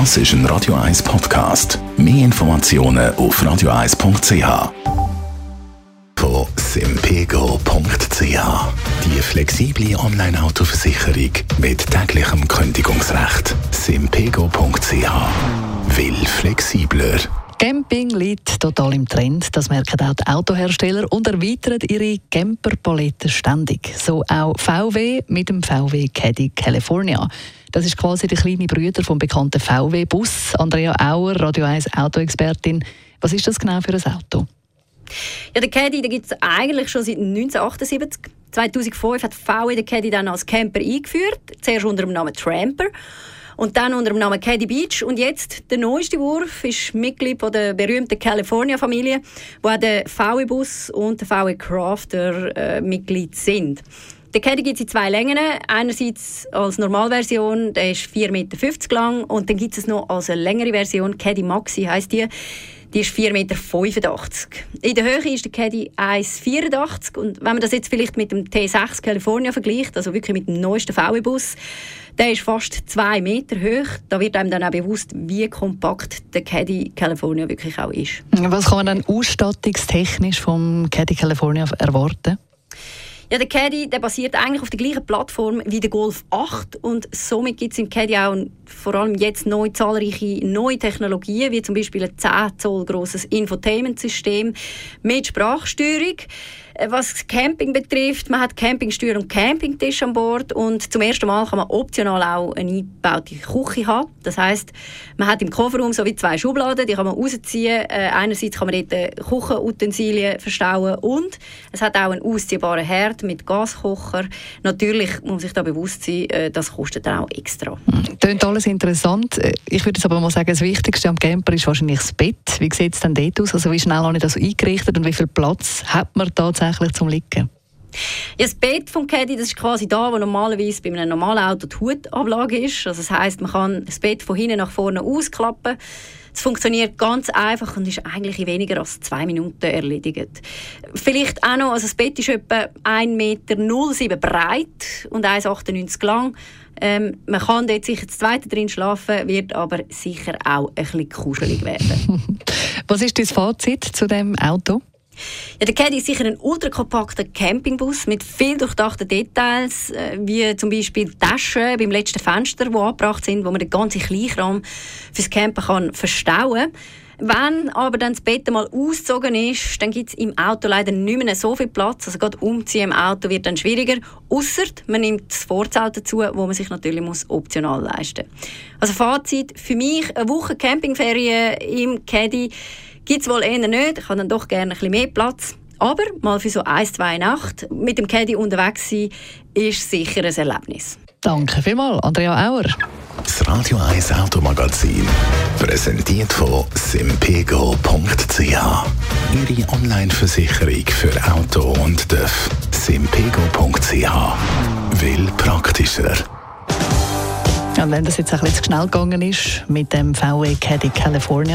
Das ist ein Radio 1 Podcast. Mehr Informationen auf radio1.ch. Von simpego.ch. Die flexible Online-Autoversicherung mit täglichem Kündigungsrecht. simpego.ch. Will flexibler. Camping liegt total im Trend. Das merken auch die Autohersteller und erweitern ihre Camperpalette ständig. So auch VW mit dem VW Caddy California. Das ist quasi der kleine Bruder vom bekannten VW-Bus. Andrea Auer, Radio 1 Autoexpertin. Was ist das genau für ein Auto? Ja, den Caddy gibt es eigentlich schon seit 1978. 2005 hat VW den Caddy dann als Camper eingeführt. Zuerst unter dem Namen Tramper und dann unter dem Namen Caddy Beach. Und jetzt der neueste Wurf ist Mitglied der berühmten California-Familie, wo auch der VW-Bus und der VW Crafter äh, Mitglied sind. Der Caddy gibt es in zwei Längen. Einerseits als Normalversion, der ist 4,50 Meter lang. Und dann gibt es noch als eine längere Version, Caddy Maxi heißt die. Die ist 4,85 Meter. In der Höhe ist der Caddy 1,84 und wenn man das jetzt vielleicht mit dem T6 California vergleicht, also wirklich mit dem neuesten VW-Bus, der ist fast 2 Meter hoch. Da wird einem dann auch bewusst, wie kompakt der Caddy California wirklich auch ist. Was kann man dann ausstattungstechnisch vom Caddy California erwarten? Ja, der Caddy der basiert eigentlich auf der gleichen Plattform wie der Golf 8 und somit gibt es im Caddy auch vor allem jetzt neu zahlreiche neue Technologien, wie zum Beispiel ein 10 Zoll grosses Infotainment-System mit Sprachsteuerung. Äh, was Camping betrifft, man hat Campingsteuer und Campingtisch an Bord und zum ersten Mal kann man optional auch eine eingebaute Küche haben. Das heißt, man hat im Kofferraum so wie zwei Schubladen, die kann man rausziehen. Äh, einerseits kann man dort äh, Küchenutensilien verstauen und es hat auch einen ausziehbaren Herd mit Gaskocher. Natürlich muss man sich da bewusst sein, äh, das kostet auch extra. Klingt alles interessant. Ich würde aber mal sagen, das Wichtigste am Camper ist wahrscheinlich das Bett. Wie sieht es denn dort aus? Also wie schnell habe ich das eingerichtet und wie viel Platz hat man tatsächlich tatsächlich zum Liegen? Ja, das Bett vom Caddy das ist quasi da, wo normalerweise bei einem normalen Auto die Hutablage ist. Also das heißt, man kann das Bett von hinten nach vorne ausklappen. Es funktioniert ganz einfach und ist eigentlich in weniger als zwei Minuten erledigt. Vielleicht auch noch, also das Bett ist etwa 1,07 Meter breit und 1,98 lang. Ähm, man kann dort sicher das zweite drin schlafen, wird aber sicher auch ein bisschen kuschelig werden. Was ist dein Fazit zu dem Auto? Ja, der Caddy ist sicher ein ultrakompakter Campingbus mit viel durchdachten Details, äh, wie zum Beispiel Taschen beim letzten Fenster, die angebracht sind, wo man den ganzen Kleinkram fürs Campen kann verstauen wenn aber dann das Bett mal ausgezogen ist, dann gibt es im Auto leider nicht mehr so viel Platz. Also gerade umziehen im Auto wird dann schwieriger. Außer man nimmt das Vorzelt dazu, wo man sich natürlich muss optional leisten muss. Also Fazit, für mich eine Woche Campingferien im Caddy Gibt es wohl eher nicht. Ich habe dann doch gerne ein bisschen mehr Platz. Aber mal für so ein, zwei Nacht mit dem Caddy unterwegs sein, ist sicher ein Erlebnis. Danke vielmals, Andrea Auer. Das Radio 1 Automagazin, präsentiert von simpego.ch. Ihre Online-Versicherung für Auto und TÜV. simpego.ch. Will praktischer. Und wenn das jetzt ein bisschen zu schnell gegangen ist mit dem VW Caddy California,